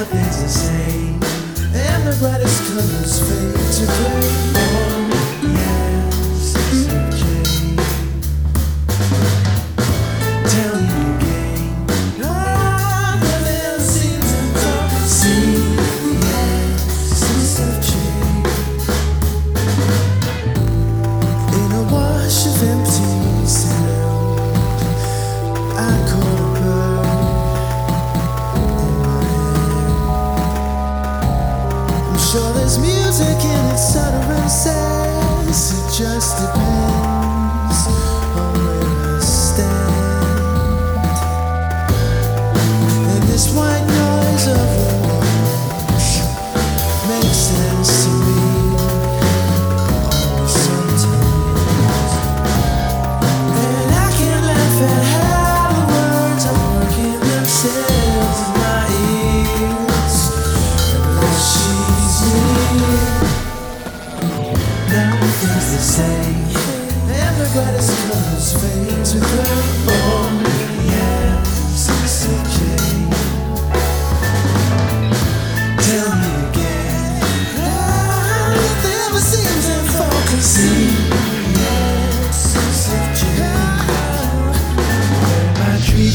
nothing's the same, and the brightest colors fade to gray. just one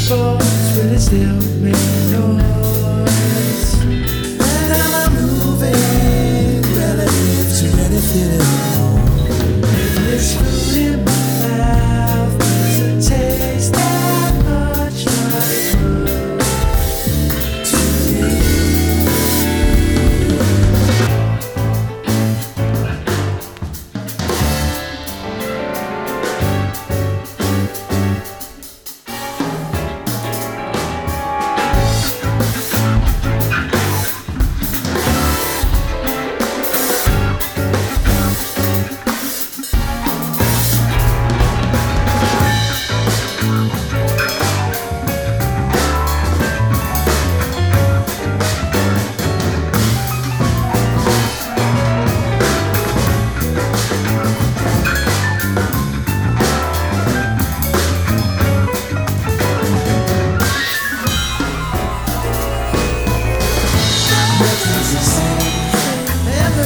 falls really still made no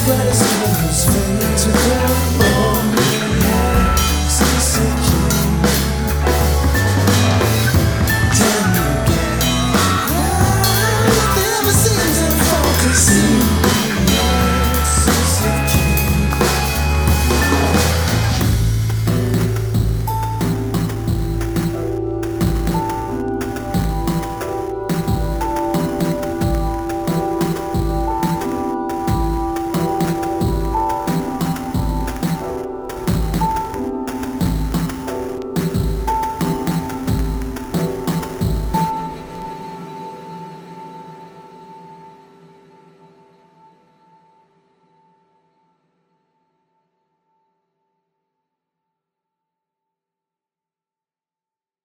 questions me.